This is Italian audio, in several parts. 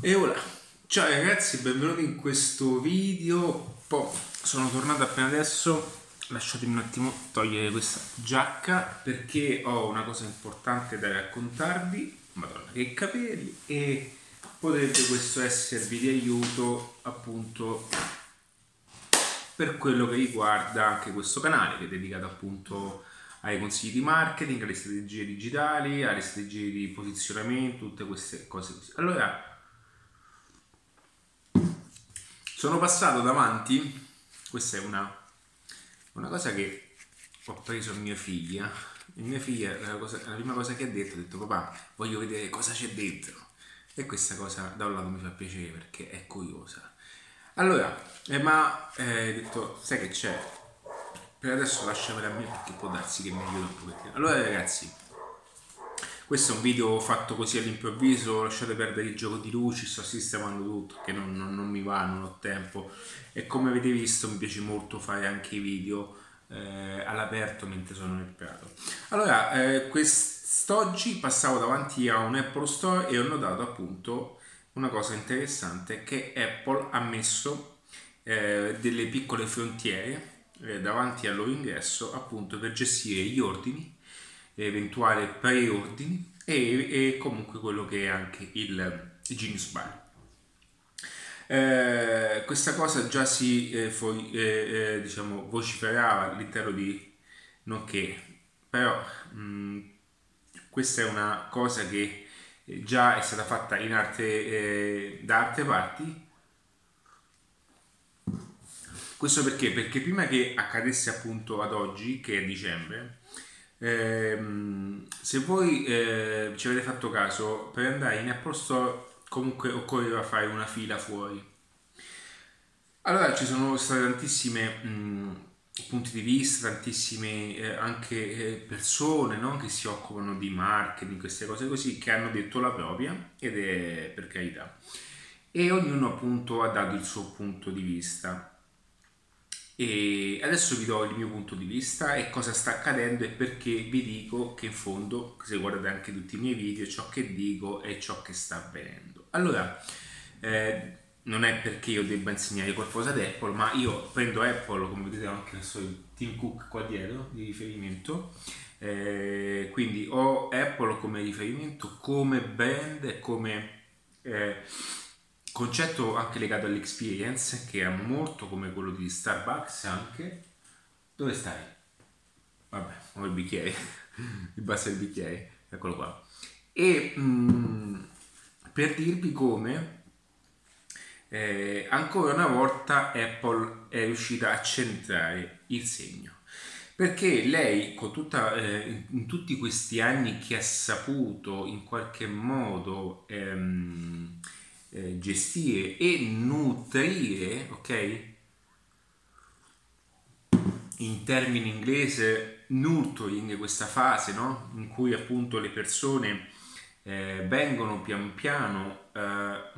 E ora, ciao ragazzi, benvenuti in questo video. Poi sono tornato appena adesso. Lasciatemi un attimo togliere questa giacca perché ho una cosa importante da raccontarvi. Madonna, che capelli! E potrebbe questo esservi di aiuto appunto per quello che riguarda anche questo canale che è dedicato appunto ai consigli di marketing, alle strategie digitali, alle strategie di posizionamento, tutte queste cose così. Allora, sono passato davanti, questa è una, una cosa che ho preso a mia figlia. E mia figlia, la, cosa, la, prima cosa che ha detto, ha detto papà, voglio vedere cosa c'è dentro. E questa cosa da un lato mi fa piacere perché è curiosa. Allora, eh, ma eh, detto, sai che c'è? Per adesso lasciamela a me perché può darsi che mi aiuta un pochettino. Allora ragazzi, questo è un video fatto così all'improvviso, lasciate perdere il gioco di luci, sto sistemando tutto, che non, non, non mi va, non ho tempo. E come avete visto mi piace molto fare anche i video eh, all'aperto mentre sono nel prato. Allora, eh, quest'oggi passavo davanti a un Apple Store e ho notato appunto una cosa interessante che Apple ha messo eh, delle piccole frontiere eh, davanti al loro ingresso appunto per gestire gli ordini eventuali preordini e, e comunque quello che è anche il, Genius Bar. Eh, questa cosa già si eh, foi, eh, eh diciamo, vociferava all'interno di nonché, però mh, mm, questa è una cosa che già è stata fatta in arte, eh, da altre parti. Questo perché? Perché prima che accadesse appunto ad oggi, che è dicembre, Ehm, se voi eh, ci avete fatto caso, per andare in Apple Store comunque occorreva fare una fila fuori. Allora ci sono state tantissime mh, punti di vista, tantissime eh, anche eh, persone no? che si occupano di marketing, queste cose così, che hanno detto la propria ed è per carità. E ognuno appunto ha dato il suo punto di vista. E adesso vi do il mio punto di vista e cosa sta accadendo e perché vi dico che in fondo, se guardate anche tutti i miei video, ciò che dico è ciò che sta avvenendo. Allora, eh, non è perché io debba insegnare qualcosa ad Apple, ma io prendo Apple, come vedete anche il Tim Cook qua dietro, di riferimento, eh, quindi ho Apple come riferimento, come brand come... Eh, concetto anche legato all'experience che è molto come quello di Starbucks anche. Dove stai? vabbè ho il bicchiere. Mi basta il bicchiere eccolo qua. E mh, mm, per dirvi come eh, ancora una volta Apple è riuscita a centrare il segno. Perché lei tutta, eh, in tutti questi anni che ha saputo in qualche modo ehm, eh, gestire e nutrire, ok? In termini inglese, nurturing, questa fase, no? In cui appunto le persone eh, vengono pian piano eh,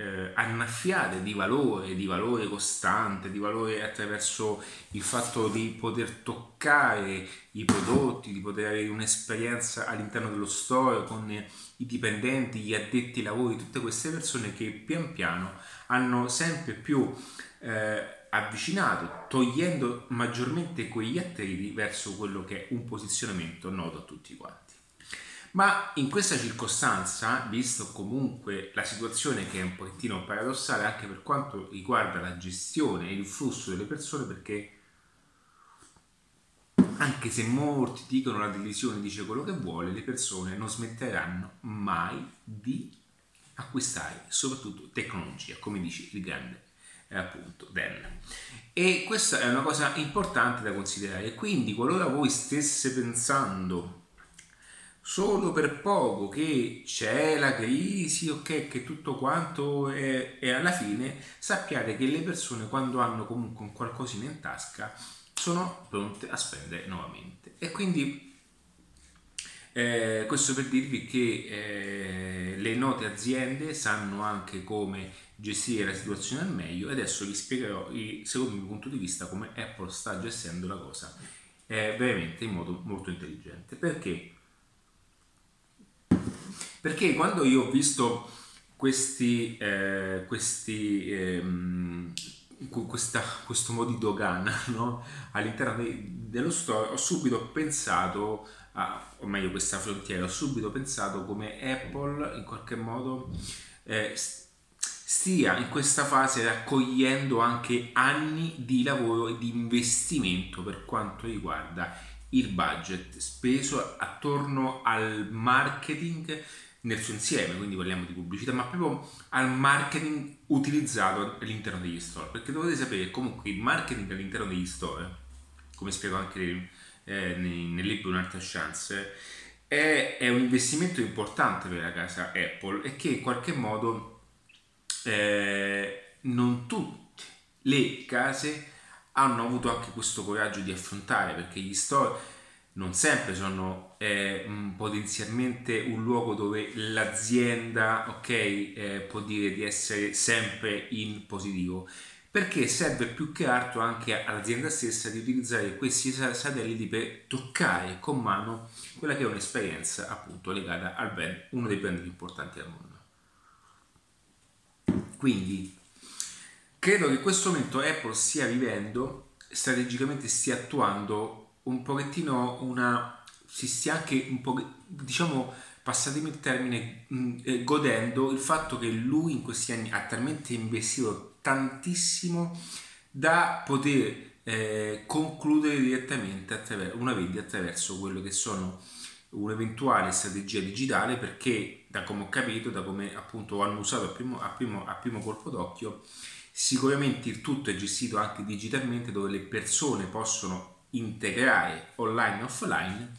eh, annaffiate di valore, di valore costante, di valore attraverso il fatto di poter toccare i prodotti, di poter avere un'esperienza all'interno dello store con i dipendenti, gli addetti ai lavori, tutte queste persone che pian piano hanno sempre più eh, avvicinato, togliendo maggiormente quegli attriti verso quello che è un posizionamento noto a tutti quanti. Ma in questa circostanza, visto comunque la situazione che è un pochettino paradossale anche per quanto riguarda la gestione e il flusso delle persone, perché anche se molti dicono la televisione dice quello che vuole, le persone non smetteranno mai di acquistare soprattutto tecnologia, come dice il grande eh, appunto Dan. E questa è una cosa importante da considerare. Quindi, qualora voi stesse pensando solo per poco che c'è la crisi, ok, che tutto quanto è, e alla fine sappiate che le persone quando hanno comunque un qualcosina in tasca sono pronte a spendere nuovamente. E quindi eh, questo per dirvi che eh, le note aziende sanno anche come gestire la situazione al meglio e adesso vi spiegherò, secondo il mio punto di vista, come Apple sta gestendo la cosa eh, veramente in modo molto intelligente. Perché? Perché quando io ho visto questi, eh, questi ehm, questa, questo modo di dogana no? all'interno dei, dello store ho subito pensato a, o meglio questa frontiera ho subito pensato come Apple in qualche modo eh, stia in questa fase raccogliendo anche anni di lavoro e di investimento per quanto riguarda il budget speso attorno al marketing nel suo insieme, quindi parliamo di pubblicità, ma proprio al marketing utilizzato all'interno degli store, perché dovete sapere che comunque il marketing all'interno degli store, come spiego anche eh, nel libro Un'altra chance, è, è, un investimento importante per la casa Apple e che in qualche modo eh, non tutte le case hanno avuto anche questo coraggio di affrontare, perché gli store non sempre sono eh, potenzialmente un luogo dove l'azienda okay, eh, può dire di essere sempre in positivo perché serve più che altro anche all'azienda stessa di utilizzare questi satelliti per toccare con mano quella che è un'esperienza appunto legata al brand, uno dei brand più importanti al mondo. Quindi credo che in questo momento Apple stia vivendo, strategicamente stia attuando un pochettino una si stia anche un po' diciamo passatemi il termine mh, mm, eh, godendo il fatto che lui in questi anni ha talmente investito tantissimo da poter eh, concludere direttamente attraverso una vendita attraverso quello che sono un'eventuale strategia digitale perché da come ho capito da come appunto hanno usato a primo, a primo, a primo colpo d'occhio sicuramente il tutto è gestito anche digitalmente dove le persone possono integrare online e offline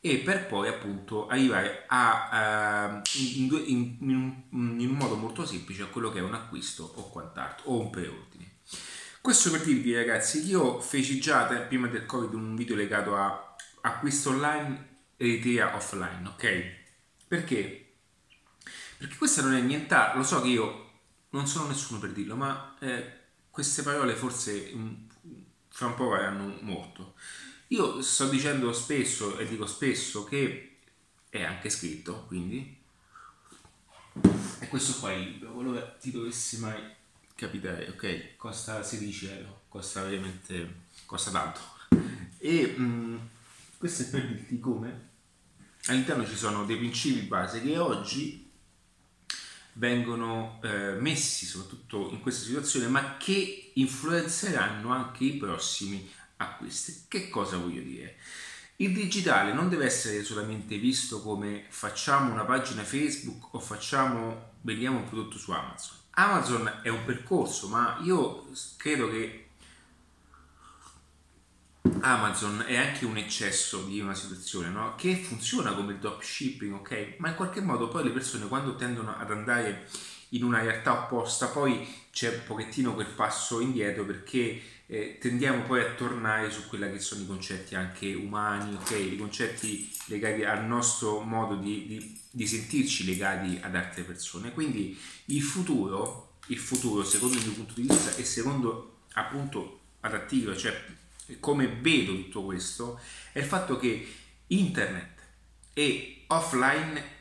e per poi appunto arrivare a, uh, in, in, in, in, modo molto semplice a quello che è un acquisto o quant'altro o un preordine. Questo per dirvi ragazzi che io feci già prima del covid un video legato a acquisto online e ritira offline, ok? Perché? Perché questa non è nient'altro, lo so che io non sono nessuno per dirlo, ma eh, queste parole forse fra un po' verranno morto. Io sto dicendo spesso, e dico spesso, che è anche scritto, quindi, e questo qua è il libro, qualora ti dovessi mai capitare, ok? Costa 16 euro, costa veramente, costa tanto. E mh, mm, questo è per dirti come all'interno ci sono dei principi base che oggi vengono eh, messi soprattutto in questa situazione, ma che influenzeranno anche i prossimi acquisti. Che cosa voglio dire? Il digitale non deve essere solamente visto come facciamo una pagina Facebook o facciamo vendiamo un prodotto su Amazon. Amazon è un percorso, ma io credo che Amazon è anche un eccesso di una situazione no? che funziona come il dropshipping, ok? Ma in qualche modo poi le persone quando tendono ad andare in una realtà opposta poi c'è un pochettino quel passo indietro perché eh, tendiamo poi a tornare su quelli che sono i concetti anche umani, ok? I concetti legati al nostro modo di, di, di sentirci legati ad altre persone. Quindi il futuro, il futuro secondo il mio punto di vista e secondo appunto adattivo, cioè come vedo tutto questo, è il fatto che internet e offline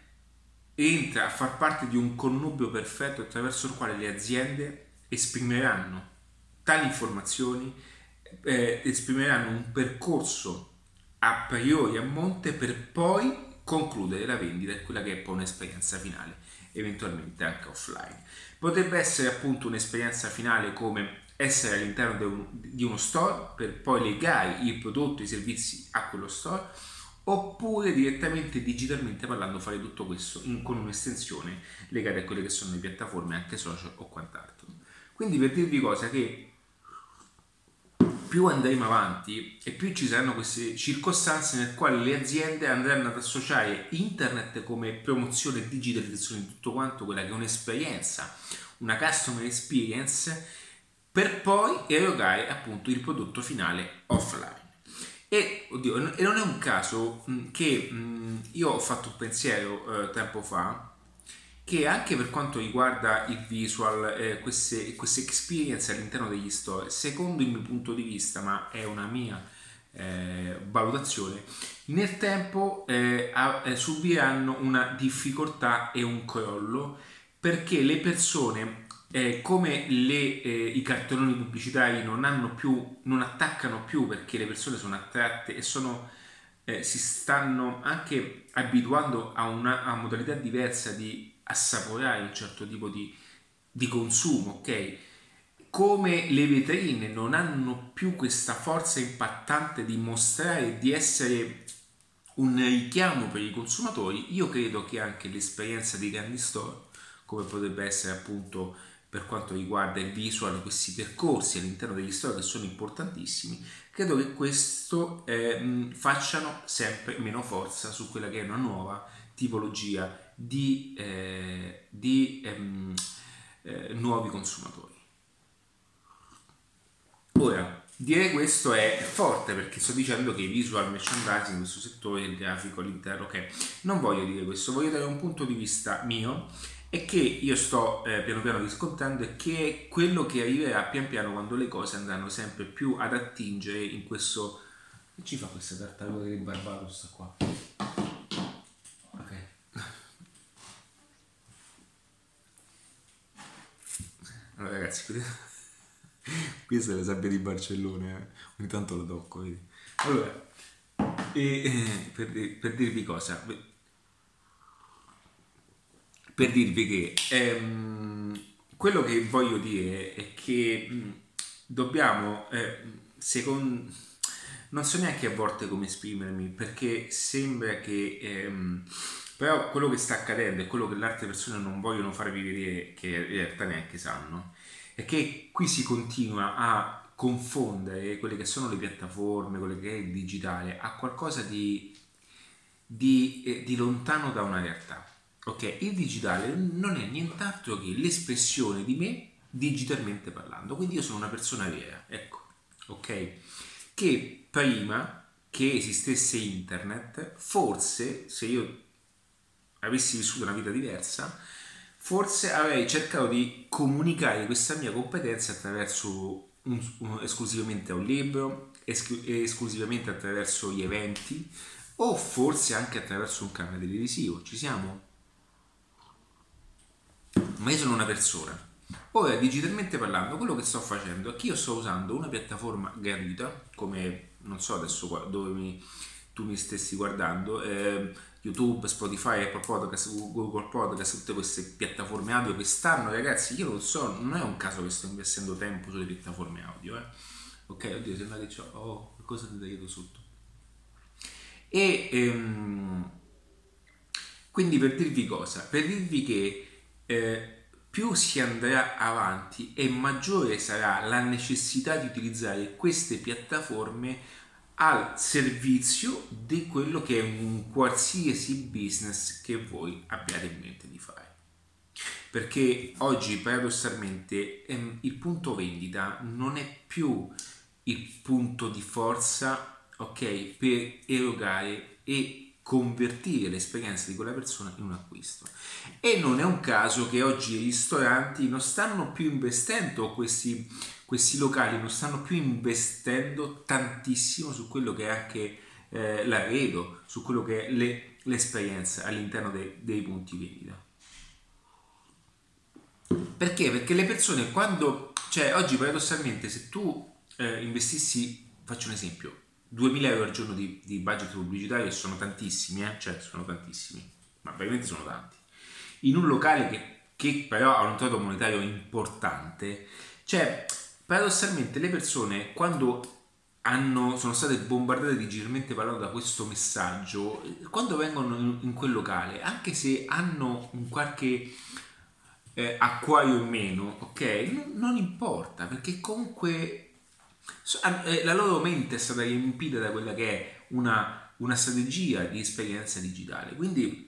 entra a far parte di un connubio perfetto attraverso il quale le aziende esprimeranno tali informazioni, eh, esprimeranno un percorso a priori a monte per poi concludere la vendita quella che è poi un'esperienza finale, eventualmente anche offline. Potrebbe essere appunto un'esperienza finale come essere all'interno di uno store per poi legare il prodotto e i servizi a quello store oppure direttamente digitalmente parlando fare tutto questo in, con un'estensione legata a quelle che sono le piattaforme anche social o quant'altro. Quindi per dirvi cosa che più andremo avanti e più ci saranno queste circostanze nel quali le aziende andranno ad associare internet come promozione e digitalizzazione di tutto quanto, quella che è un'esperienza, una customer experience per poi erogare appunto il prodotto finale offline. E, oddio, e non è un caso che io ho fatto un pensiero eh, tempo fa che anche per quanto riguarda il visual, eh, queste, queste experience all'interno degli store, secondo il mio punto di vista, ma è una mia eh, valutazione, nel tempo eh, eh subiranno una difficoltà e un crollo perché le persone eh, come le, eh, i cartelloni pubblicitari non, più, non attaccano più perché le persone sono attratte e sono, eh, si stanno anche abituando a una a modalità diversa di assaporare un certo tipo di, di consumo, ok? Come le vetrine non hanno più questa forza impattante di mostrare di essere un richiamo per i consumatori, io credo che anche l'esperienza di grandi store, come potrebbe essere appunto per quanto riguarda il visual, questi percorsi all'interno degli store che sono importantissimi, credo che questo eh, facciano sempre meno forza su quella che è una nuova tipologia di, eh, di ehm, eh, nuovi consumatori. Ora, dire questo è forte perché sto dicendo che i visual merchandising in questo settore, il grafico all'interno, ok, non voglio dire questo, voglio dare un punto di vista mio e che io sto eh, piano piano riscontrando e che è quello che arriverà pian piano quando le cose andranno sempre più ad attingere in questo... Che ci fa questa tartaruga di Barbados qua? Ok. Allora ragazzi, questa è la sabbia di Barcellona, eh. ogni tanto la tocco, vedi? Allora, e, eh, per, per dirvi cosa, per dirvi che ehm, quello che voglio dire è che mh, dobbiamo, eh, secondo, non so neanche a volte come esprimermi perché sembra che, ehm, però quello che sta accadendo e quello che le altre persone non vogliono farvi vedere, che in realtà neanche sanno, è che qui si continua a confondere quelle che sono le piattaforme, quelle che è il digitale, a qualcosa di, di, eh, di lontano da una realtà Ok, il digitale non è nient'altro che l'espressione di me digitalmente parlando, quindi io sono una persona vera, ecco, ok? Che prima che esistesse internet, forse se io avessi vissuto una vita diversa, forse avrei cercato di comunicare questa mia competenza attraverso un, un, esclusivamente un libro, esclu- esclusivamente attraverso gli eventi o forse anche attraverso un canale televisivo. Ci siamo? Ma io sono una persona. Ora, digitalmente parlando, quello che sto facendo è che io sto usando una piattaforma gratuita, come non so adesso dove mi, tu mi stessi guardando, eh, YouTube, Spotify, Apple Podcast, Google Podcast, tutte queste piattaforme audio che stanno, ragazzi, io non so, non è un caso che sto investendo tempo sulle piattaforme audio, eh. Ok, oddio, sembra che ho oh, qualcosa di tagliato sotto. E ehm, quindi per dirvi cosa? Per dirvi che eh, più si andrà avanti e maggiore sarà la necessità di utilizzare queste piattaforme al servizio di quello che è un qualsiasi business che voi abbiate in mente di fare. Perché oggi paradossalmente ehm, il punto vendita non è più il punto di forza ok, per erogare e convertire l'esperienza di quella persona in un acquisto. E non è un caso che oggi i ristoranti non stanno più investendo, questi, questi locali non stanno più investendo tantissimo su quello che è anche eh, l'arredo, su quello che è le, l'esperienza all'interno dei, dei punti vendita. Perché? Perché le persone quando, cioè oggi paradossalmente se tu eh, investissi, faccio un esempio, 2000 euro al giorno di, di budget pubblicitario sono tantissimi, eh? cioè sono tantissimi, ma veramente sono tanti. In un locale che, che però ha un trono monetario importante, cioè paradossalmente le persone quando hanno, sono state bombardate digitalmente parlando da questo messaggio, quando vengono in, in quel locale, anche se hanno un qualche eh, acquario in meno, ok, non, non importa, perché comunque eh, la loro mente è stata riempita da quella che è una, una strategia di esperienza digitale. Quindi,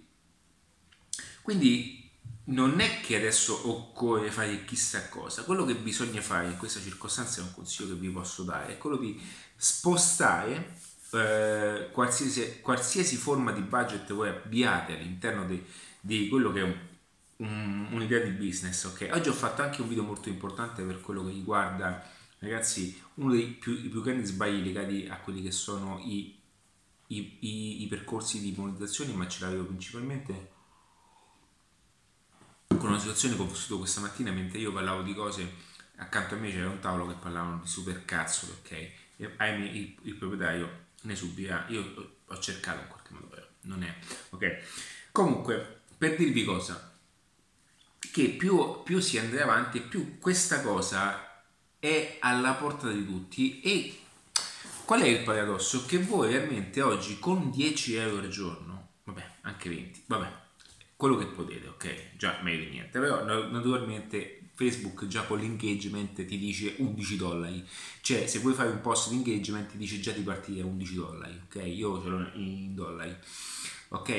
quindi non è che adesso occorre fare chissà cosa, quello che bisogna fare in questa circostanza è un consiglio che vi posso dare, è quello di spostare eh, qualsiasi, qualsiasi, forma di budget voi abbiate all'interno di, di quello che è un, un, un'idea di business. Okay? Oggi ho fatto anche un video molto importante per quello che riguarda ragazzi, uno dei più, più grandi sbagli legati a quelli che sono i, i, i, i percorsi di monetizzazione, ma ce l'avevo principalmente con una situazione che ho vissuto questa mattina mentre io parlavo di cose, accanto a me c'era un tavolo che parlavano di super cazzo, ok? E il, il proprietario ne subirà, io ho cercato in qualche modo però, non è, ok? Comunque, per dirvi cosa, che più, più si andrà avanti, più questa cosa è alla porta di tutti e qual è il paradosso? Che voi realmente oggi con 10 euro al giorno, vabbè, anche 20, vabbè, quello che potete, ok? Già meglio di niente, però naturalmente Facebook già con l'engagement ti dice 11 dollari, cioè se vuoi fare un post di engagement ti dice già di partire a 11 dollari, ok? Io ce l'ho in dollari, ok?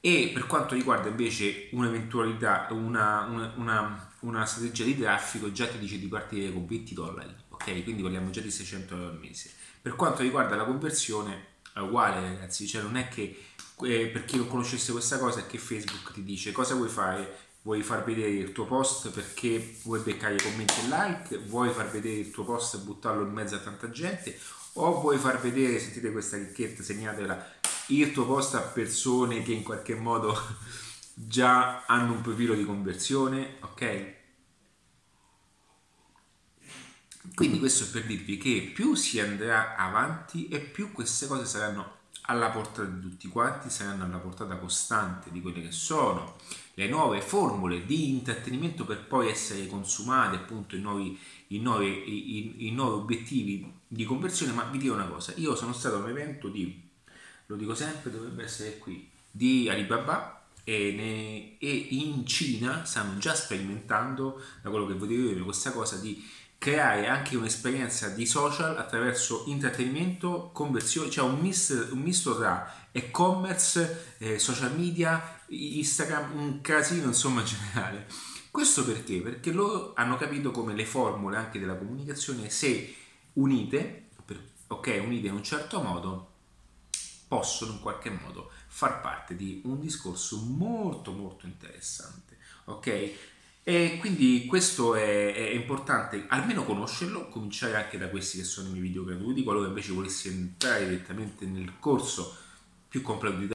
E per quanto riguarda invece un'eventualità, una, una, una, una strategia di traffico già ti dice di partire con 20 dollari, ok? Quindi parliamo già di 600 euro al mese. Per quanto riguarda la conversione è uguale ragazzi, cioè non è che eh, per chi non conoscesse questa cosa è che Facebook ti dice cosa vuoi fare, vuoi far vedere il tuo post perché vuoi beccare i commenti e like, vuoi far vedere il tuo post e buttarlo in mezzo a tanta gente? O vuoi far vedere, sentite questa ricchetta, segnatela, il tuo post a persone che in qualche modo già hanno un profilo di conversione, ok? Quindi questo per dirvi che più si andrà avanti e più queste cose saranno alla portata di tutti quanti, saranno alla portata costante di quelle che sono le nuove formule di intrattenimento per poi essere consumate appunto in nuovi, in nuovi, in, in nuovi obiettivi di conversione. Ma vi dico una cosa, io sono stato a un evento di, lo dico sempre, dovrebbe essere qui, di Alibaba e, ne, e in Cina stanno già sperimentando, da quello che voglio dire, questa cosa di creare anche un'esperienza di social attraverso intrattenimento, conversione, cioè un, mis- un misto tra e-commerce, eh, social media, Instagram, un casino insomma in generale. Questo perché? Perché loro hanno capito come le formule anche della comunicazione, se unite, ok, unite in un certo modo, possono in qualche modo far parte di un discorso molto molto interessante. Ok? E quindi questo è, è, importante almeno conoscerlo, cominciare anche da questi che sono i miei video gratuiti, qualora invece volessi entrare direttamente nel corso più completo di